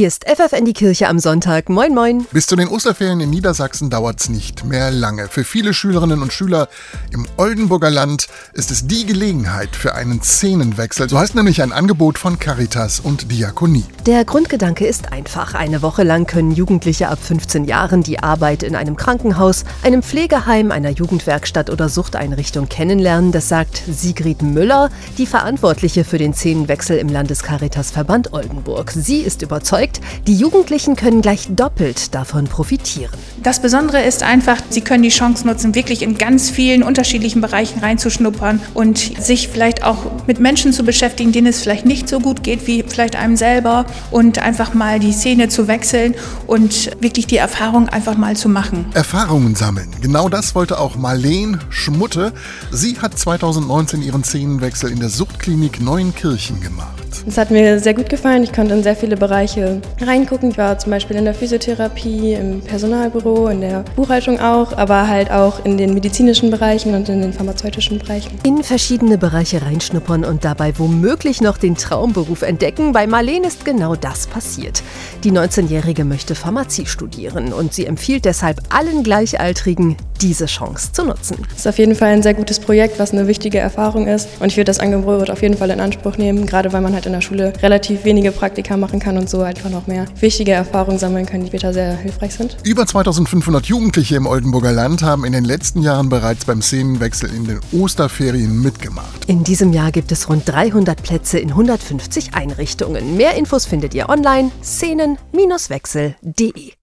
Hier ist FFN die Kirche am Sonntag. Moin, moin. Bis zu den Osterferien in Niedersachsen dauert es nicht mehr lange. Für viele Schülerinnen und Schüler im Oldenburger Land ist es die Gelegenheit für einen Szenenwechsel. So heißt nämlich ein Angebot von Caritas und Diakonie. Der Grundgedanke ist einfach. Eine Woche lang können Jugendliche ab 15 Jahren die Arbeit in einem Krankenhaus, einem Pflegeheim, einer Jugendwerkstatt oder Suchteinrichtung kennenlernen. Das sagt Sigrid Müller, die Verantwortliche für den Szenenwechsel im Landescaritas-Verband Oldenburg. Sie ist überzeugt, überzeugt, die Jugendlichen können gleich doppelt davon profitieren. Das Besondere ist einfach, sie können die Chance nutzen, wirklich in ganz vielen unterschiedlichen Bereichen reinzuschnuppern und sich vielleicht auch mit Menschen zu beschäftigen, denen es vielleicht nicht so gut geht wie vielleicht einem selber und einfach mal die Szene zu wechseln und wirklich die Erfahrung einfach mal zu machen. Erfahrungen sammeln. Genau das wollte auch Marleen Schmutte. Sie hat 2019 ihren Szenenwechsel in der Suchtklinik Neuenkirchen gemacht. Es hat mir sehr gut gefallen. Ich konnte in sehr viele Bereiche reingucken. Ich war zum Beispiel in der Physiotherapie, im Personalbüro, in der Buchhaltung auch, aber halt auch in den medizinischen Bereichen und in den pharmazeutischen Bereichen. In verschiedene Bereiche reinschnuppern und dabei womöglich noch den Traumberuf entdecken. Bei Marlene ist genau das passiert. Die 19-Jährige möchte Pharmazie studieren und sie empfiehlt deshalb allen Gleichaltrigen, diese Chance zu nutzen. Es ist auf jeden Fall ein sehr gutes Projekt, was eine wichtige Erfahrung ist. Und ich würde das Angebot auf jeden Fall in Anspruch nehmen, gerade weil man halt in der Schule relativ wenige Praktika machen kann und so einfach noch mehr wichtige Erfahrungen sammeln kann, die später sehr hilfreich sind. Über 2500 Jugendliche im Oldenburger Land haben in den letzten Jahren bereits beim Szenenwechsel in den Osterferien mitgemacht. In diesem Jahr gibt es rund 300 Plätze in 150 Einrichtungen. Mehr Infos findet ihr online szenen-wechsel.de.